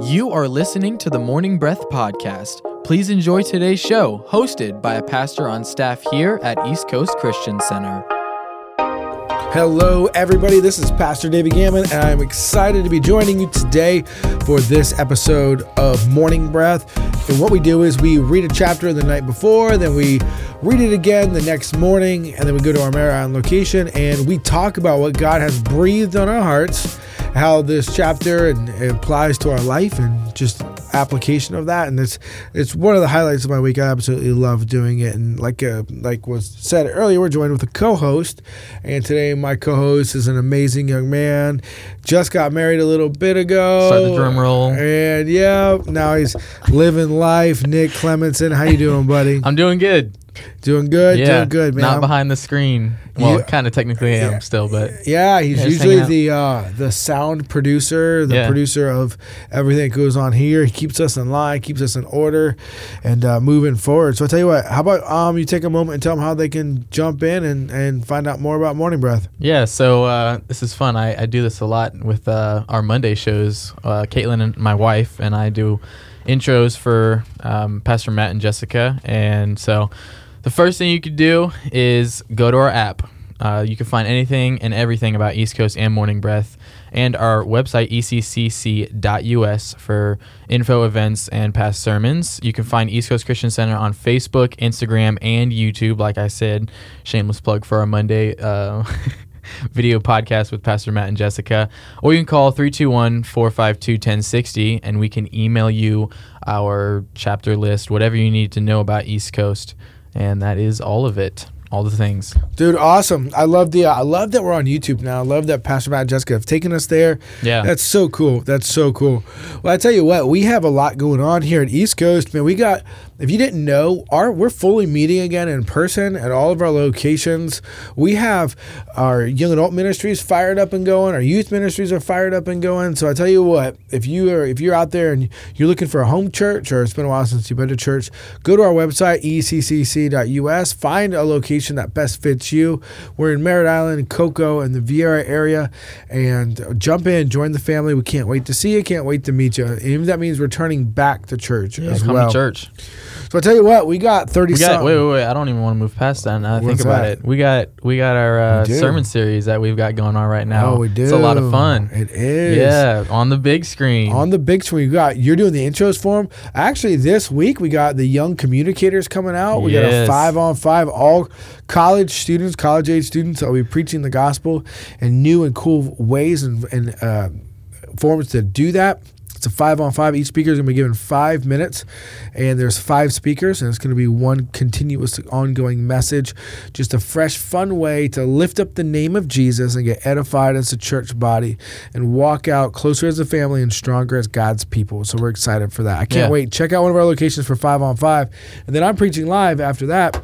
You are listening to the Morning Breath Podcast. Please enjoy today's show, hosted by a pastor on staff here at East Coast Christian Center. Hello, everybody. This is Pastor David Gammon, and I'm excited to be joining you today for this episode of Morning Breath. And what we do is we read a chapter the night before, then we read it again the next morning, and then we go to our Marion location and we talk about what God has breathed on our hearts how this chapter and applies to our life and just application of that. And it's it's one of the highlights of my week. I absolutely love doing it. And like uh, like was said earlier we're joined with a co-host. And today my co-host is an amazing young man. Just got married a little bit ago. Start the drum roll. and yeah now he's living life. Nick clemenson how you doing buddy? I'm doing good. Doing good yeah, doing good man Not I'm- behind the screen. Well, Yeah. kind of technically I am Yeah. still, but Yeah, he's Yeah, usually the uh, the sound producer, the Yeah. producer of everything that goes on here. He keeps us in line, keeps us in order, and uh, moving forward. So I tell you what, how about um you take a moment and tell them how they can jump in and, and find out more about Morning Breath. yeah. So uh, this is fun. I, I do this a lot with uh, our Monday shows. Uh, Caitlin and my wife and I do intros for um, Pastor Matt and Jessica, and so the first thing you could do is go to our app. Uh, you can find anything and everything about East Coast and Morning Breath, and our website eccc.us for info, events, and past sermons. You can find East Coast Christian Center on Facebook, Instagram, and YouTube. Like I said, shameless plug for our Monday. Uh, Video podcast with Pastor Matt and Jessica, or you can call 321 452 1060 and we can email you our chapter list, whatever you need to know about East Coast. And that is all of it, all the things. Dude, awesome! I love the uh, I love that we're on YouTube now. I love that Pastor Matt and Jessica have taken us there. Yeah. That's so cool. That's so cool. Well, I tell you what, we have a lot going on here at East Coast, man. We got if you didn't know, our we're fully meeting again in person at all of our locations. We have our young adult ministries fired up and going. Our youth ministries are fired up and going. So I tell you what, if you are if you're out there and you're looking for a home church or it's been a while since you've been to church, go to our website eccc.us. Find a location that best fits you. We're in Merritt Island, Cocoa, and the Viera area, and jump in, join the family. We can't wait to see you. Can't wait to meet you. Even that means returning back to church as Come well. to church. So I tell you what, we got thirty. We got wait, wait, wait. I don't even want to move past that. Now that I think about that? it. We got we got our uh, sermon series that we've got going on right now. Oh, we do. It's a lot of fun. It is. Yeah, on the big screen. On the big screen, we got you're doing the intros for them. Actually, this week we got the young communicators coming out. We got a five on five, all college students, college age students. I'll be preaching the gospel in new and cool ways and, and uh, forms to do that. It's a five on five. Each speaker is going to be given five minutes, and there's five speakers, and it's going to be one continuous, ongoing message. Just a fresh, fun way to lift up the name of Jesus and get edified as a church body and walk out closer as a family and stronger as God's people. So we're excited for that. I can't Yeah. wait. Check out one of our locations for five on five, and then I'm preaching live after that.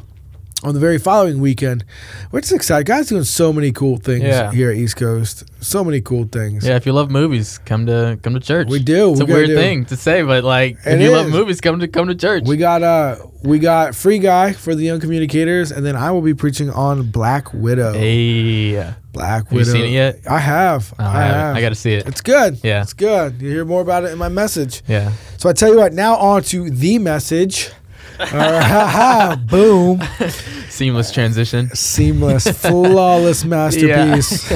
On the very following weekend, we're just excited. God's doing so many cool things Yeah. here at East Coast. So many cool things. yeah, if you love movies, come to come to church. We do. It's We a weird do. thing to say, but like It if you love movies, come to come to church. We got uh we got free guy for the young communicators, and then I will be preaching on Black Widow. Hey, Black Widow. you Widow. seen it yet? I have. Oh, I, I, have. I got to see it. It's good. Yeah. It's good. You hear more about it in my message. Yeah. So I tell you what. Now on to the message. All right, ha, ha, boom. Seamless transition. Seamless, flawless masterpiece.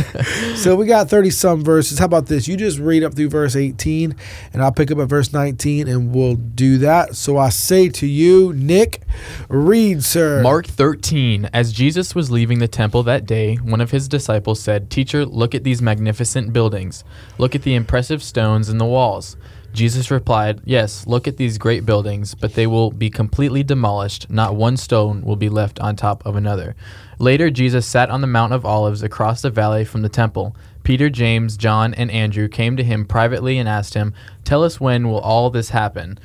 so we got 30 some verses. How about this? You just read up through verse 18, and I'll pick up at verse 19, and we'll do that. So I say to you, Nick, read, sir. Mark 13. As Jesus was leaving the temple that day, one of his disciples said, Teacher, look at these magnificent buildings. Look at the impressive stones in the walls. Jesus replied, Yes, look at these great buildings, but they will be completely demolished. Not one stone will be left on top of another. Later, Jesus sat on the Mount of Olives across the valley from the temple. Peter, James, John, and Andrew came to him privately and asked him, Tell us when will all this happen?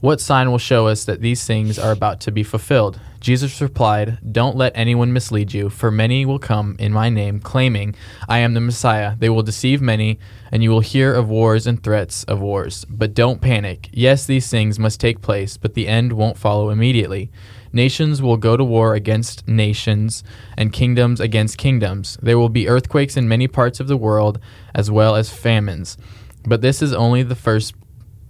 What sign will show us that these things are about to be fulfilled? Jesus replied, Don't let anyone mislead you, for many will come in my name, claiming, I am the Messiah. They will deceive many, and you will hear of wars and threats of wars. But don't panic. Yes, these things must take place, but the end won't follow immediately. Nations will go to war against nations, and kingdoms against kingdoms. There will be earthquakes in many parts of the world, as well as famines. But this is only the first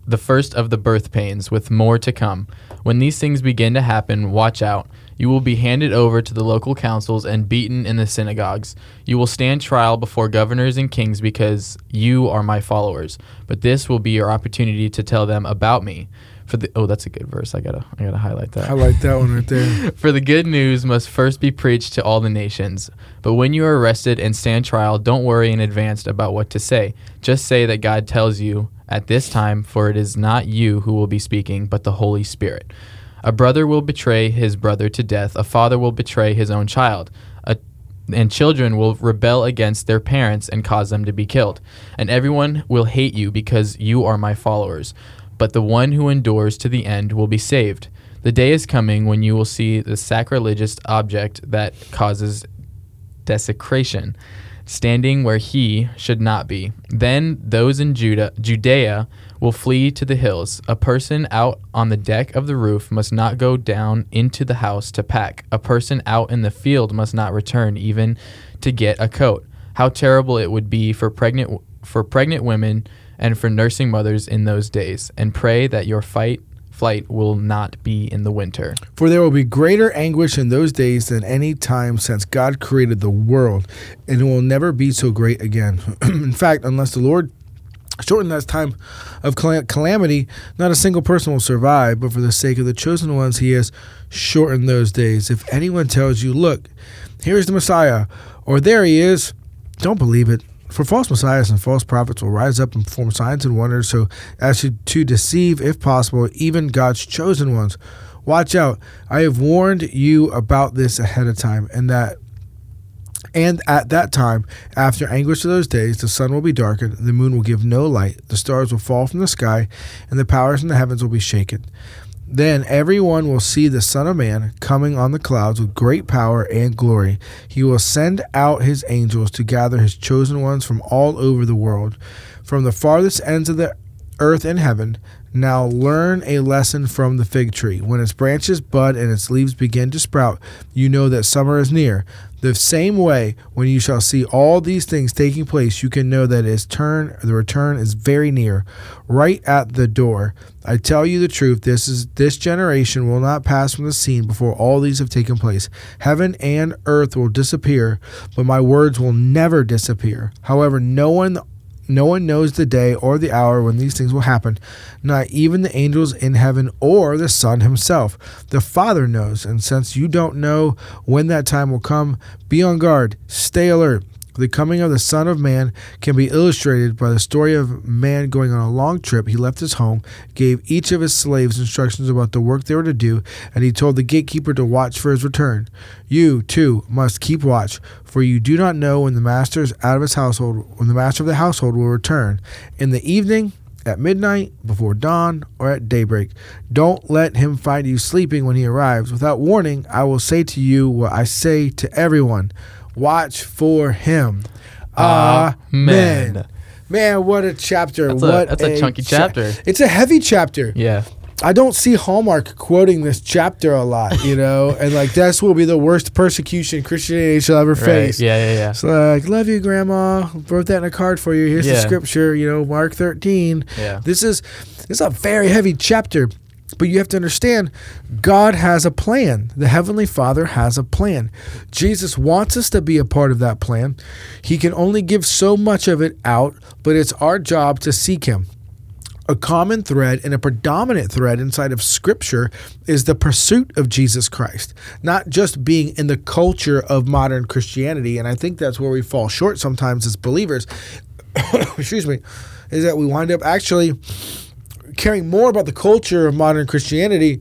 the first of the birth pains, with more to come. When these things begin to happen, watch out. You will be handed over to the local councils and beaten in the synagogues. You will stand trial before governors and kings because you are my followers. But this will be your opportunity to tell them about me. For the oh, that's a good verse. I gotta I gotta highlight that. I like that one right there. For the good news must first be preached to all the nations. But when you are arrested and stand trial, don't worry in advance about what to say. Just say that God tells you at this time, for it is not you who will be speaking, but the Holy Spirit. A brother will betray his brother to death, a father will betray his own child. A and children will rebel against their parents and cause them to be killed. And everyone will hate you because you are my followers. But the one who endures to the end will be saved. The day is coming when you will see the sacrilegious object that causes desecration standing where he should not be. Then those in Judah, Judea will flee to the hills. A person out on the deck of the roof must not go down into the house to pack. A person out in the field must not return even to get a coat. How terrible it would be for pregnant for pregnant women and for nursing mothers in those days. And pray that your fight flight will not be in the winter. For there will be greater anguish in those days than any time since God created the world, and it will never be so great again. in fact, unless the Lord shorten that time of calamity, not a single person will survive, but for the sake of the chosen ones, he has shortened those days. If anyone tells you, Look, here's the Messiah, or there he is, don't believe it. For false messiahs and false prophets will rise up and perform signs and wonders so as to, to deceive, if possible, even God's chosen ones. Watch out. I have warned you about this ahead of time, and that and at that time, after anguish of those days, the sun will be darkened, the moon will give no light, the stars will fall from the sky, and the powers in the heavens will be shaken. Then everyone will see the Son of Man coming on the clouds with great power and glory. He will send out his angels to gather his chosen ones from all over the world, from the farthest ends of the earth and heaven. Now learn a lesson from the fig tree. When its branches bud and its leaves begin to sprout, you know that summer is near. The same way, when you shall see all these things taking place, you can know that his turn, the return is very near, right at the door. I tell you the truth, this is this generation will not pass from the scene before all these have taken place. Heaven and earth will disappear, but my words will never disappear. However, no one no one knows the day or the hour when these things will happen, not even the angels in heaven or the Son himself. The Father knows, and since you don't know when that time will come, be on guard, stay alert. The coming of the Son of Man can be illustrated by the story of man going on a long trip. He left his home, gave each of his slaves instructions about the work they were to do, and he told the gatekeeper to watch for his return. You, too, must keep watch, for you do not know when the master is out of his household, when the master of the household will return. In the evening, at midnight, before dawn, or at daybreak. Don't let him find you sleeping when he arrives. Without warning, I will say to you what I say to everyone watch for him. Amen. Amen. Man, what a chapter! That's what a, that's a, a chunky cha- chapter. It's a heavy chapter. Yeah. I don't see Hallmark quoting this chapter a lot, you know, and like this will be the worst persecution Christianity shall ever face. Yeah, yeah, yeah. It's like, love you, Grandma. Wrote that in a card for you. Here's yeah. the scripture, you know, Mark 13. Yeah. This is this is a very heavy chapter. But you have to understand, God has a plan. The Heavenly Father has a plan. Jesus wants us to be a part of that plan. He can only give so much of it out, but it's our job to seek Him. A common thread and a predominant thread inside of Scripture is the pursuit of Jesus Christ, not just being in the culture of modern Christianity. And I think that's where we fall short sometimes as believers. Excuse me, is that we wind up actually caring more about the culture of modern Christianity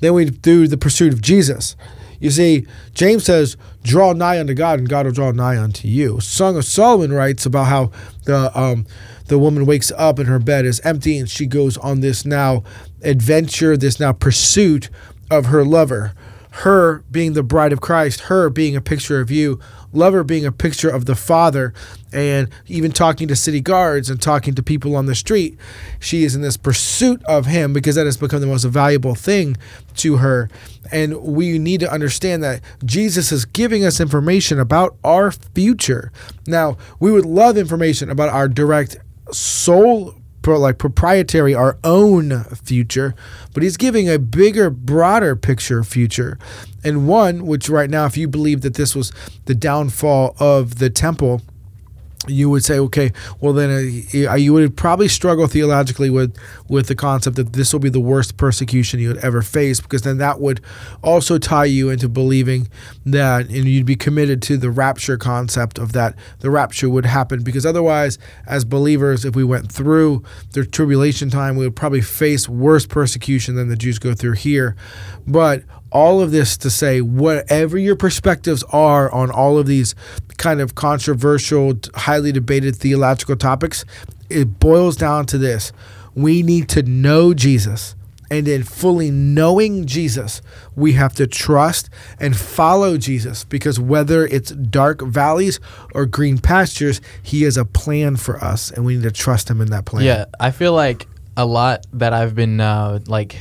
than we do the pursuit of Jesus. You see, James says, "Draw nigh unto God, and God will draw nigh unto you." Song of Solomon writes about how the um, the woman wakes up and her bed is empty, and she goes on this now adventure, this now pursuit of her lover. Her being the bride of Christ, her being a picture of you, lover being a picture of the father and even talking to city guards and talking to people on the street she is in this pursuit of him because that has become the most valuable thing to her. And we need to understand that Jesus is giving us information about our future. Now we would love information about our direct soul like proprietary our own future, but he's giving a bigger, broader picture future, and one which right now, if you believe that this was the downfall of the temple you would say, okay, well then uh, you would probably struggle theologically with with the concept that this will be the worst persecution you would ever face, because then that would also tie you into believing that, and you'd be committed to the rapture concept of that the rapture would happen, because otherwise, as believers, if we went through the tribulation time, we would probably face worse persecution than the Jews go through here. But all of this to say, whatever your perspectives are on all of these kind of controversial, highly debated theological topics, it boils down to this. We need to know Jesus. And in fully knowing Jesus, we have to trust and follow Jesus because whether it's dark valleys or green pastures, He has a plan for us, and we need to trust Him in that plan. Yeah, I feel like a lot that I've been uh, like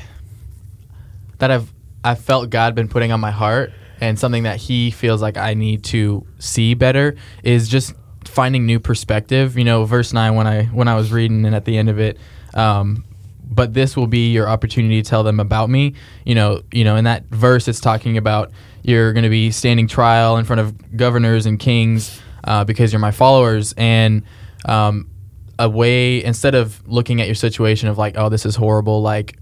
that I've I felt God been putting on my heart and something that he feels like I need to see better is just finding new perspective. You know, verse nine when I when I was reading and at the end of it, um, but this will be your opportunity to tell them about me. You know, you know, in that verse it's talking about you're going to be standing trial in front of governors and kings uh, because you're my followers and. Um, a way instead of looking at your situation of like, oh, this is horrible, like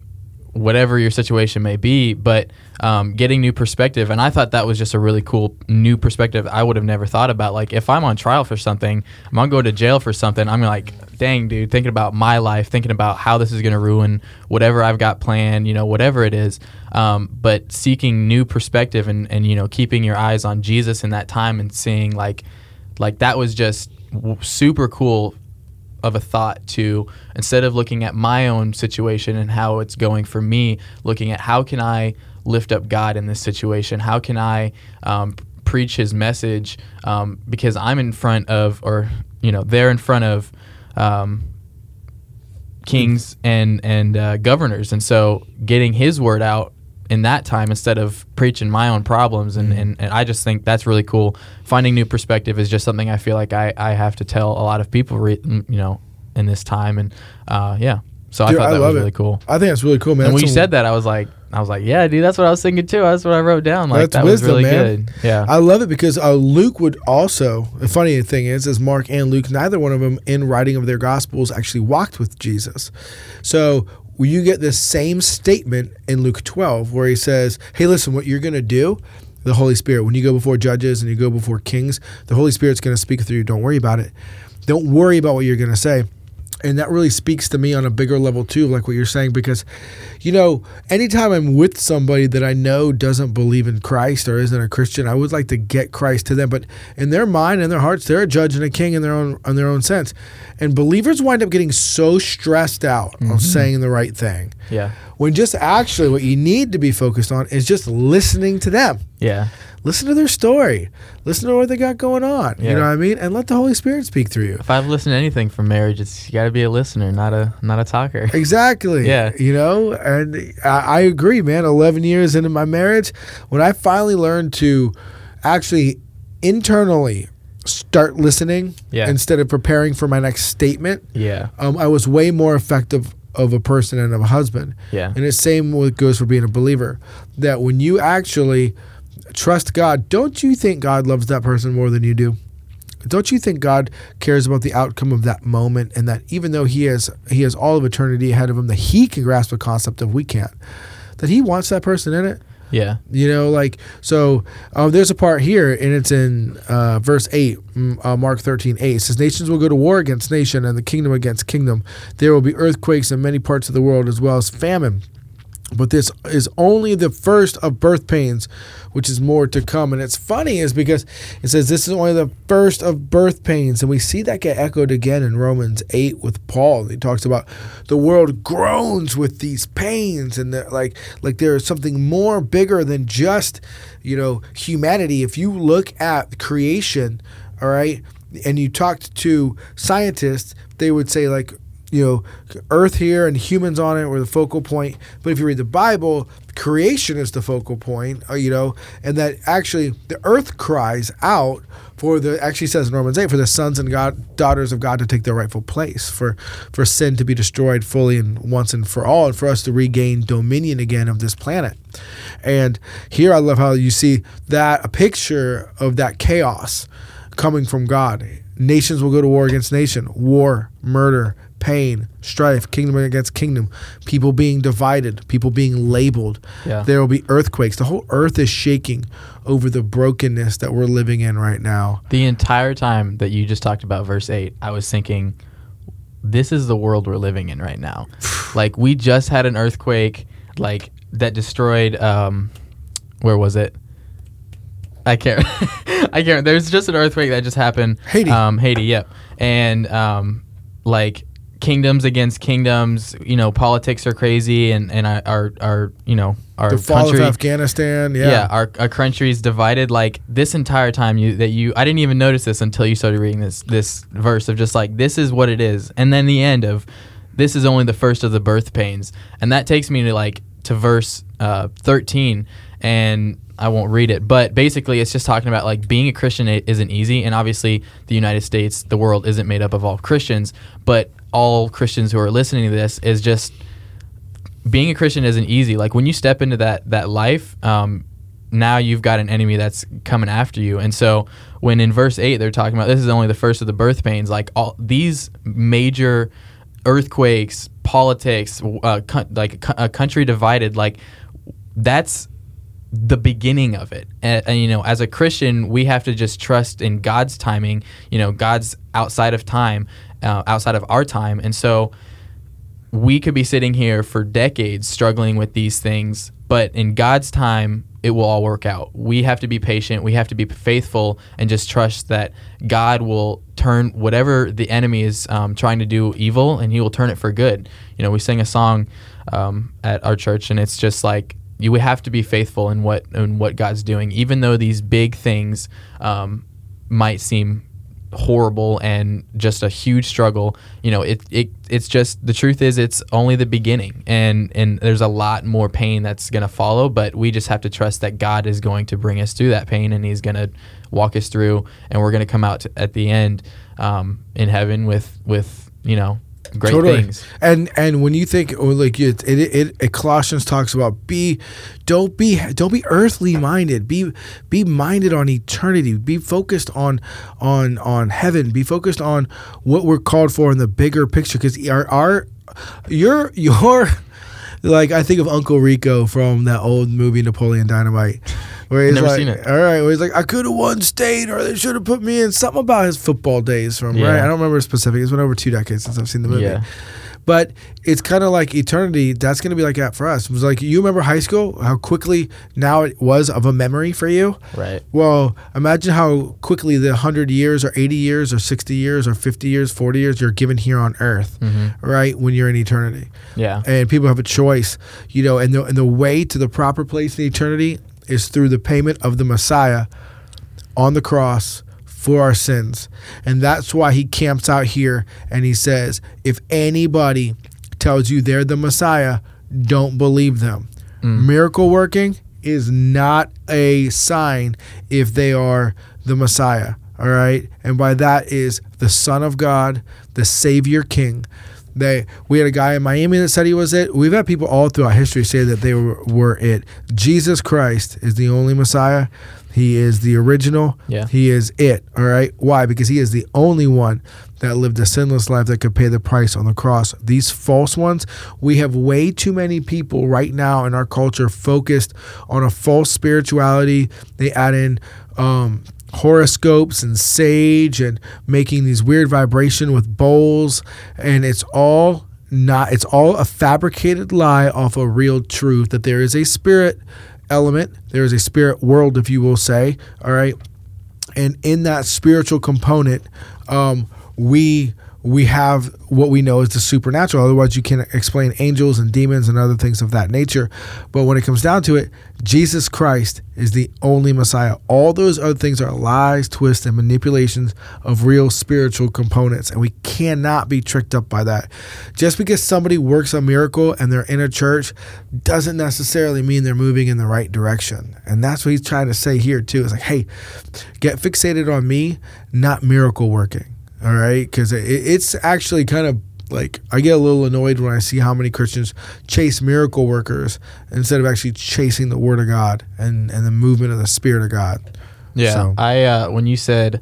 whatever your situation may be, but um, getting new perspective. And I thought that was just a really cool new perspective I would have never thought about. Like, if I'm on trial for something, I'm going to go to jail for something, I'm like, dang, dude, thinking about my life, thinking about how this is going to ruin whatever I've got planned, you know, whatever it is. Um, but seeking new perspective and, and, you know, keeping your eyes on Jesus in that time and seeing like, like that was just super cool of a thought to instead of looking at my own situation and how it's going for me, looking at how can I lift up God in this situation? How can I um, preach His message? Um, because I'm in front of, or you know, they're in front of um, kings and and uh, governors, and so getting His word out in that time instead of preaching my own problems and, mm-hmm. and, and I just think that's really cool. Finding new perspective is just something I feel like I, I have to tell a lot of people, re, you know, in this time. And uh, yeah, so dude, I thought that I was really cool. I think that's really cool, man. And when you said that, I was like, I was like, yeah, dude, that's what I was thinking too. That's what I wrote down. Like that's that wisdom, was really man. good. Yeah, I love it because uh, Luke would also. The funny thing is, is Mark and Luke, neither one of them in writing of their gospels actually walked with Jesus. So you get this same statement in Luke 12 where he says, Hey, listen, what you're going to do, the Holy Spirit, when you go before judges and you go before kings, the Holy Spirit's going to speak through you. Don't worry about it. Don't worry about what you're going to say and that really speaks to me on a bigger level too like what you're saying because you know anytime i'm with somebody that i know doesn't believe in christ or isn't a christian i would like to get christ to them. But in their mind and their hearts they're a judge and a king in their own in their own sense. And believers wind up getting so stressed out mm-hmm. on saying the right thing yeah. when just actually what you need to be focused on is just listening to them. Yeah listen to their story, listen to what they got going on. Yeah. You know what I mean? And let the Holy Spirit speak through you. If I've listened to anything from marriage, it's you got to be a listener, not a not a talker. Exactly. yeah. You know, and I, I agree, man. Eleven years into my marriage, when I finally learned to actually internally start listening yeah. instead of preparing for my next statement. Yeah. Um, I was way more effective of a person and of a husband. Yeah. And the same with goes for being a believer. That when you actually trust God, don't you think God loves that person more than you do? Don't you think God cares about the outcome of that moment and that even though he has he has all of eternity ahead of him that he can grasp the concept of we can't that he wants that person in it? Yeah. You know, like, so um, there's a part here, and it's in uh, verse 8, mm, uh, Mark 13, 8. It says, Nations will go to war against nation, and the kingdom against kingdom. There will be earthquakes in many parts of the world, as well as famine. But this is only the first of birth pains, which is more to come. And it's funny is because it says this is only the first of birth pains. And we see that get echoed again in Romans 8 with Paul. He talks about the world groans with these pains and like like there is something more bigger than just, you know, humanity. If you look at creation, all right, and you talked to scientists, they would say like you know, Earth here and humans on it were the focal point. But if you read the Bible, creation is the focal point, uh, you know, and that actually the Earth cries out for the actually says in Romans eight for the sons and God daughters of God to take their rightful place, for for sin to be destroyed fully and once and for all, and for us to regain dominion again of this planet. And here I love how you see that a picture of that chaos coming from God. Nations will go to war against nation, war, murder, pain, strife, kingdom against kingdom, people being divided, people being labeled. Yeah. There will be earthquakes. The whole earth is shaking over the brokenness that we're living in right now. The entire time that you just talked about verse 8, I was thinking, this is the world we're living in right now. like, we just had an earthquake, like, that destroyed, um, where was it? I can't, I can't, there's just an earthquake that just happened. Haiti. Um, Haiti, yep. And, um, like, kingdoms against kingdoms, you know, politics are crazy and, and our, our, you know, our the fall country of Afghanistan. Yeah. yeah, our, our country is divided like this entire time you that you I didn't even notice this until you started reading this this verse of just like this is what it is and then the end of this is only the first of the birth pains and that takes me to like to verse uh, 13 and I won't read it but basically it's just talking about like being a Christian isn't easy and obviously the United States the world isn't made up of all Christians but all Christians who are listening to this is just being a Christian isn't easy. Like when you step into that that life, um, now you've got an enemy that's coming after you. And so when in verse eight they're talking about this is only the first of the birth pains, like all these major earthquakes, politics, uh, co- like a country divided, like that's the beginning of it. And, and, you know, as a Christian, we have to just trust in God's timing. You know, God's outside of time, uh, outside of our time, and so we could be sitting here for decades struggling with these things, but in God's time, it will all work out. We have to be patient. We have to be faithful and just trust that God will turn whatever the enemy is um, trying to do evil, and He will turn it for good. You know, we sing a song um, at our church, and it's just like you have to be faithful in what in what God's doing, even though these big things um, might seem horrible and just a huge struggle. You know it, it it's just the truth is it's only the beginning and and there's a lot more pain that's going to follow but we just have to trust that god is going to bring us through that pain and he's going to walk us through and we're going to come out to, at the end um, in heaven with with you know great totally. things And and when you think or like it, it, it, it Colossians talks about be don't be don't be earthly minded. Be be minded on eternity. Be focused on on on heaven. Be focused on what we're called for in the bigger picture because our our your your like I think of Uncle Rico from that old movie Napoleon Dynamite. Where he's Never like, seen it. all right, where he's like, I could have won state, or they should have put me in. Something about his football days from Yeah. right. I don't remember specific. It's been over two decades since I've seen the movie. Yeah. But it's kind of like eternity. That's going to be like that for us. It was like you remember high school, how quickly now it was of a memory for you. right Well, imagine how quickly the 100 years or 80 years or 60 years or 50 years, 40 years you're given here on earth, mm-hmm. right? When you're in eternity. yeah And people have a choice, you know, and the, and the way to the proper place in eternity is through the payment of the Messiah on the cross for our sins. And that's why he camps out here and he says, if anybody tells you they're the Messiah, don't believe them. Mm. Miracle working is not a sign if they are the Messiah. All right. And by that is the Son of God, the Savior King. They we had a guy in Miami that said he was it. We've had people all throughout history say that they were, were it. Jesus Christ is the only Messiah. He is the original. Yeah. He is it. All right. Why? Because he is the only one that lived a sinless life that could pay the price on the cross. These false ones, we have way too many people right now in our culture focused on a false spirituality. They add in um, horoscopes and sage and making these weird vibration with bowls, and it's all not. It's all a fabricated lie off a real truth that there is a spirit element. There is a spirit world, if you will say. All right and in that spiritual component, um, we we have what we know is the supernatural. Otherwise, you can't explain angels and demons and other things of that nature. But when it comes down to it, Jesus Christ is the only Messiah. All those other things are lies, twists, and manipulations of real spiritual components. And we cannot be tricked up by that. Just because somebody works a miracle and they're in a church doesn't necessarily mean they're moving in the right direction. And that's what he's trying to say here, too. It's like, hey, get fixated on me, not miracle working. All right, because it's actually kind of like I get a little annoyed when I see how many Christians chase miracle workers instead of actually chasing the Word of God and and the movement of the Spirit of God. Yeah, So- I uh, when you said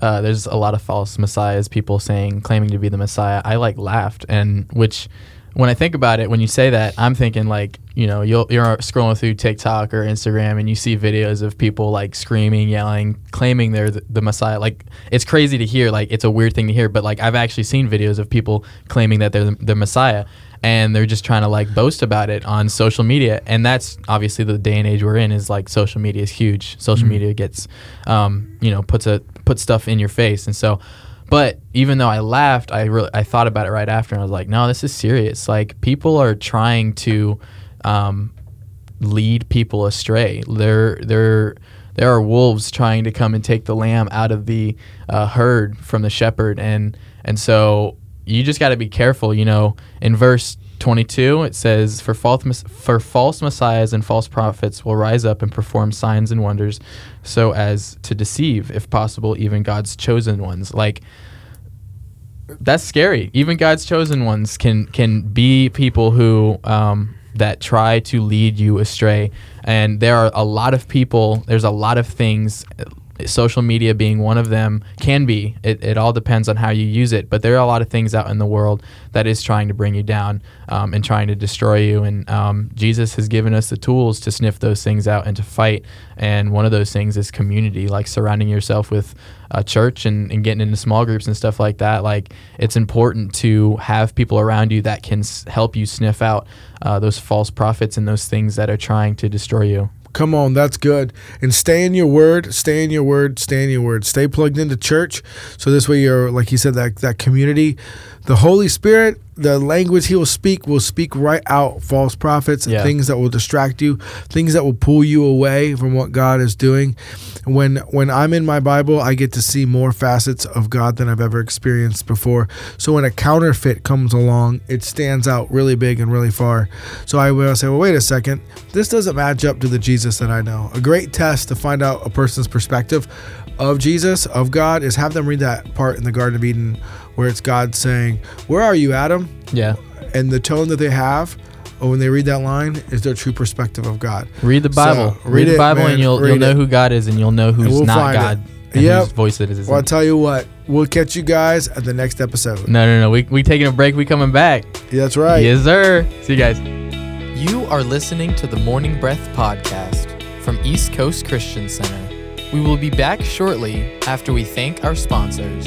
uh, there's a lot of false messiahs, people saying claiming to be the Messiah, I like laughed, and which when I think about it, when you say that, I'm thinking like you know you'll, you're scrolling through TikTok or Instagram and you see videos of people like screaming, yelling, claiming they're the, the Messiah. Like it's crazy to hear, like it's a weird thing to hear, but like I've actually seen videos of people claiming that they're the, the Messiah. And they're just trying to like boast about it on social media, and that's obviously the day and age we're in. Is like social media is huge. Social media gets, um, you know, puts a puts stuff in your face, and so but even though I laughed, I really I thought about it right after, and I was like, no, this is serious. Like people are trying to um, lead people astray. They're they're there are wolves trying to come and take the lamb out of the uh, herd from the shepherd, and and so you just got to be careful. You know, in verse 22 it says for false for false messiahs and false prophets will rise up and perform signs and wonders so as to deceive if possible even God's chosen ones like that's scary. Even God's chosen ones can can be people who um, that try to lead you astray. And there are a lot of people. There's a lot of things. Social media being one of them can be. It, it all depends on how you use it. But there are a lot of things out in the world that is trying to bring you down um, and trying to destroy you. And um, Jesus has given us the tools to sniff those things out and to fight. And one of those things is community, like surrounding yourself with a church and, and getting into small groups and stuff like that. Like it's important to have people around you that can s- help you sniff out uh, those false prophets and those things that are trying to destroy you. Come on, that's good. And stay in your word, stay in your word, stay in your word. Stay plugged into church. So this way you're like you said, that that community. The Holy Spirit, the language he will speak will speak right out false prophets and Yeah. things that will distract you, things that will pull you away from what God is doing. When when I'm in my Bible, I get to see more facets of God than I've ever experienced before. So when a counterfeit comes along, it stands out really big and really far. So I will say, well, wait a second, this doesn't match up to the Jesus that I know. A great test to find out a person's perspective of Jesus, of God, is have them read that part in the Garden of Eden where it's God saying, Where are you, Adam? Yeah. And the tone that they have uh, when they read that line is their true perspective of God. Read the Bible. So, read, read the it, Bible, man. and you'll you'll know it. who God is, and you'll know who's we'll not find it. God and Yep. whose voice it is. Well, I'll tell you what, we'll catch you guys at the next episode. no, no, no. We we taking a break. We coming back. Yeah, that's right. Yes, sir. See you guys. You are listening to the Morning Breath podcast from East Coast Christian Center. We will be back shortly after we thank our sponsors.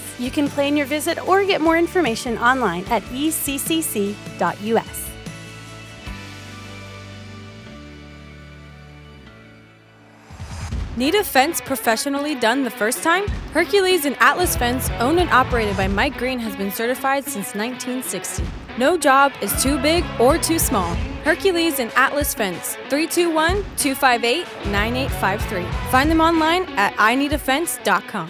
You can plan your visit or get more information online at eccc.us. Need a fence professionally done the first time? Hercules and Atlas Fence, owned and operated by Mike Green, has been certified since 1960. No job is too big or too small. Hercules and Atlas Fence, 321 258 9853. Find them online at ineedafence.com.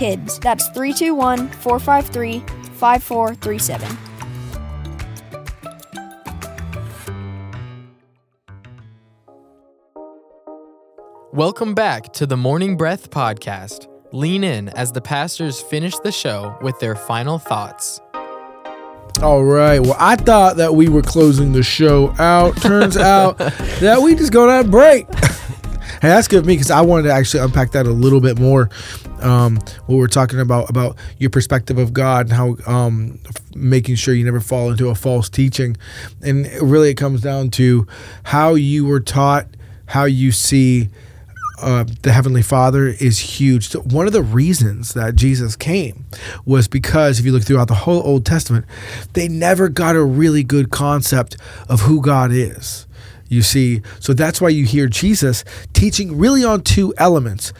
KIDS. That's 321 453 5437. Welcome back to the Morning Breath Podcast. Lean in as the pastors finish the show with their final thoughts. All right. Well, I thought that we were closing the show out. Turns out that we just go on a break. hey, that's good for me because I wanted to actually unpack that a little bit more. Um, what we're talking about about your perspective of God and how um, f- making sure you never fall into a false teaching, and really it comes down to how you were taught, how you see uh, the Heavenly Father is huge. So one of the reasons that Jesus came was because if you look throughout the whole Old Testament, they never got a really good concept of who God is. You see, so that's why you hear Jesus teaching really on two elements.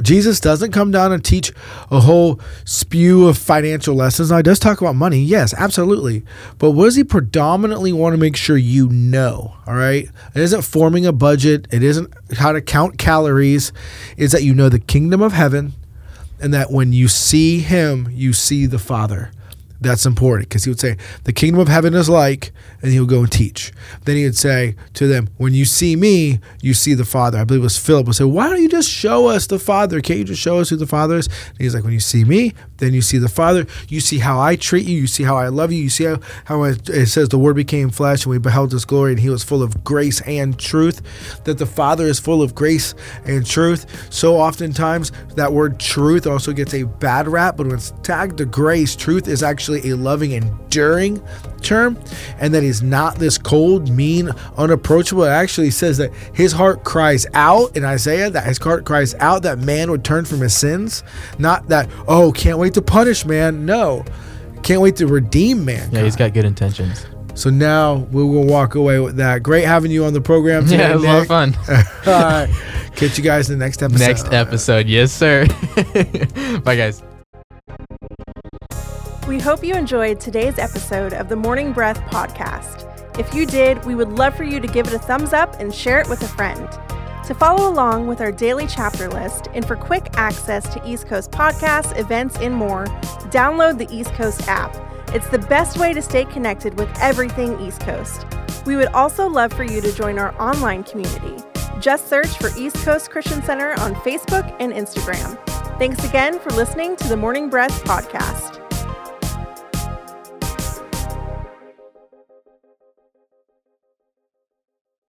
Jesus doesn't come down and teach a whole spew of financial lessons. Now, he does talk about money, yes, absolutely. But what does he predominantly want to make sure you know? All right. It isn't forming a budget, it isn't how to count calories, is that you know the kingdom of heaven and that when you see him, you see the Father. That's important because he would say, The kingdom of heaven is like, and he would go and teach. Then he would say to them, When you see me, you see the Father. I believe it was Philip would say, Why don't you just show us the Father? Can't you just show us who the Father is? And he's like, When you see me, then you see the Father. You see how I treat you. You see how I love you. You see how, how it, says the Word became flesh and we beheld his glory and he was full of grace and truth. That the Father is full of grace and truth. So oftentimes that word truth also gets a bad rap, but when it's tagged to grace, truth is actually a loving, enduring term, and that he's not this cold, mean, unapproachable. It actually says that his heart cries out in Isaiah, that his heart cries out that man would turn from his sins. Not that, oh, can't wait to punish man. No. Can't wait to redeem man. Yeah, he's got good intentions. So now we will walk away with that. Great having you on the program today. Yeah, it was a lot of fun. All right. Catch you guys in the next episode. Next episode, yes, sir. Bye, guys. We hope you enjoyed today's episode of the Morning Breath podcast. If you did, we would love for you to give it a thumbs up and share it with a friend. To follow along with our daily chapter list and for quick access to East Coast podcasts, events, and more, download the East Coast app. It's the best way to stay connected with everything East Coast. We would also love for you to join our online community. Just search for East Coast Christian Center on Facebook and Instagram. Thanks again for listening to the Morning Breath podcast.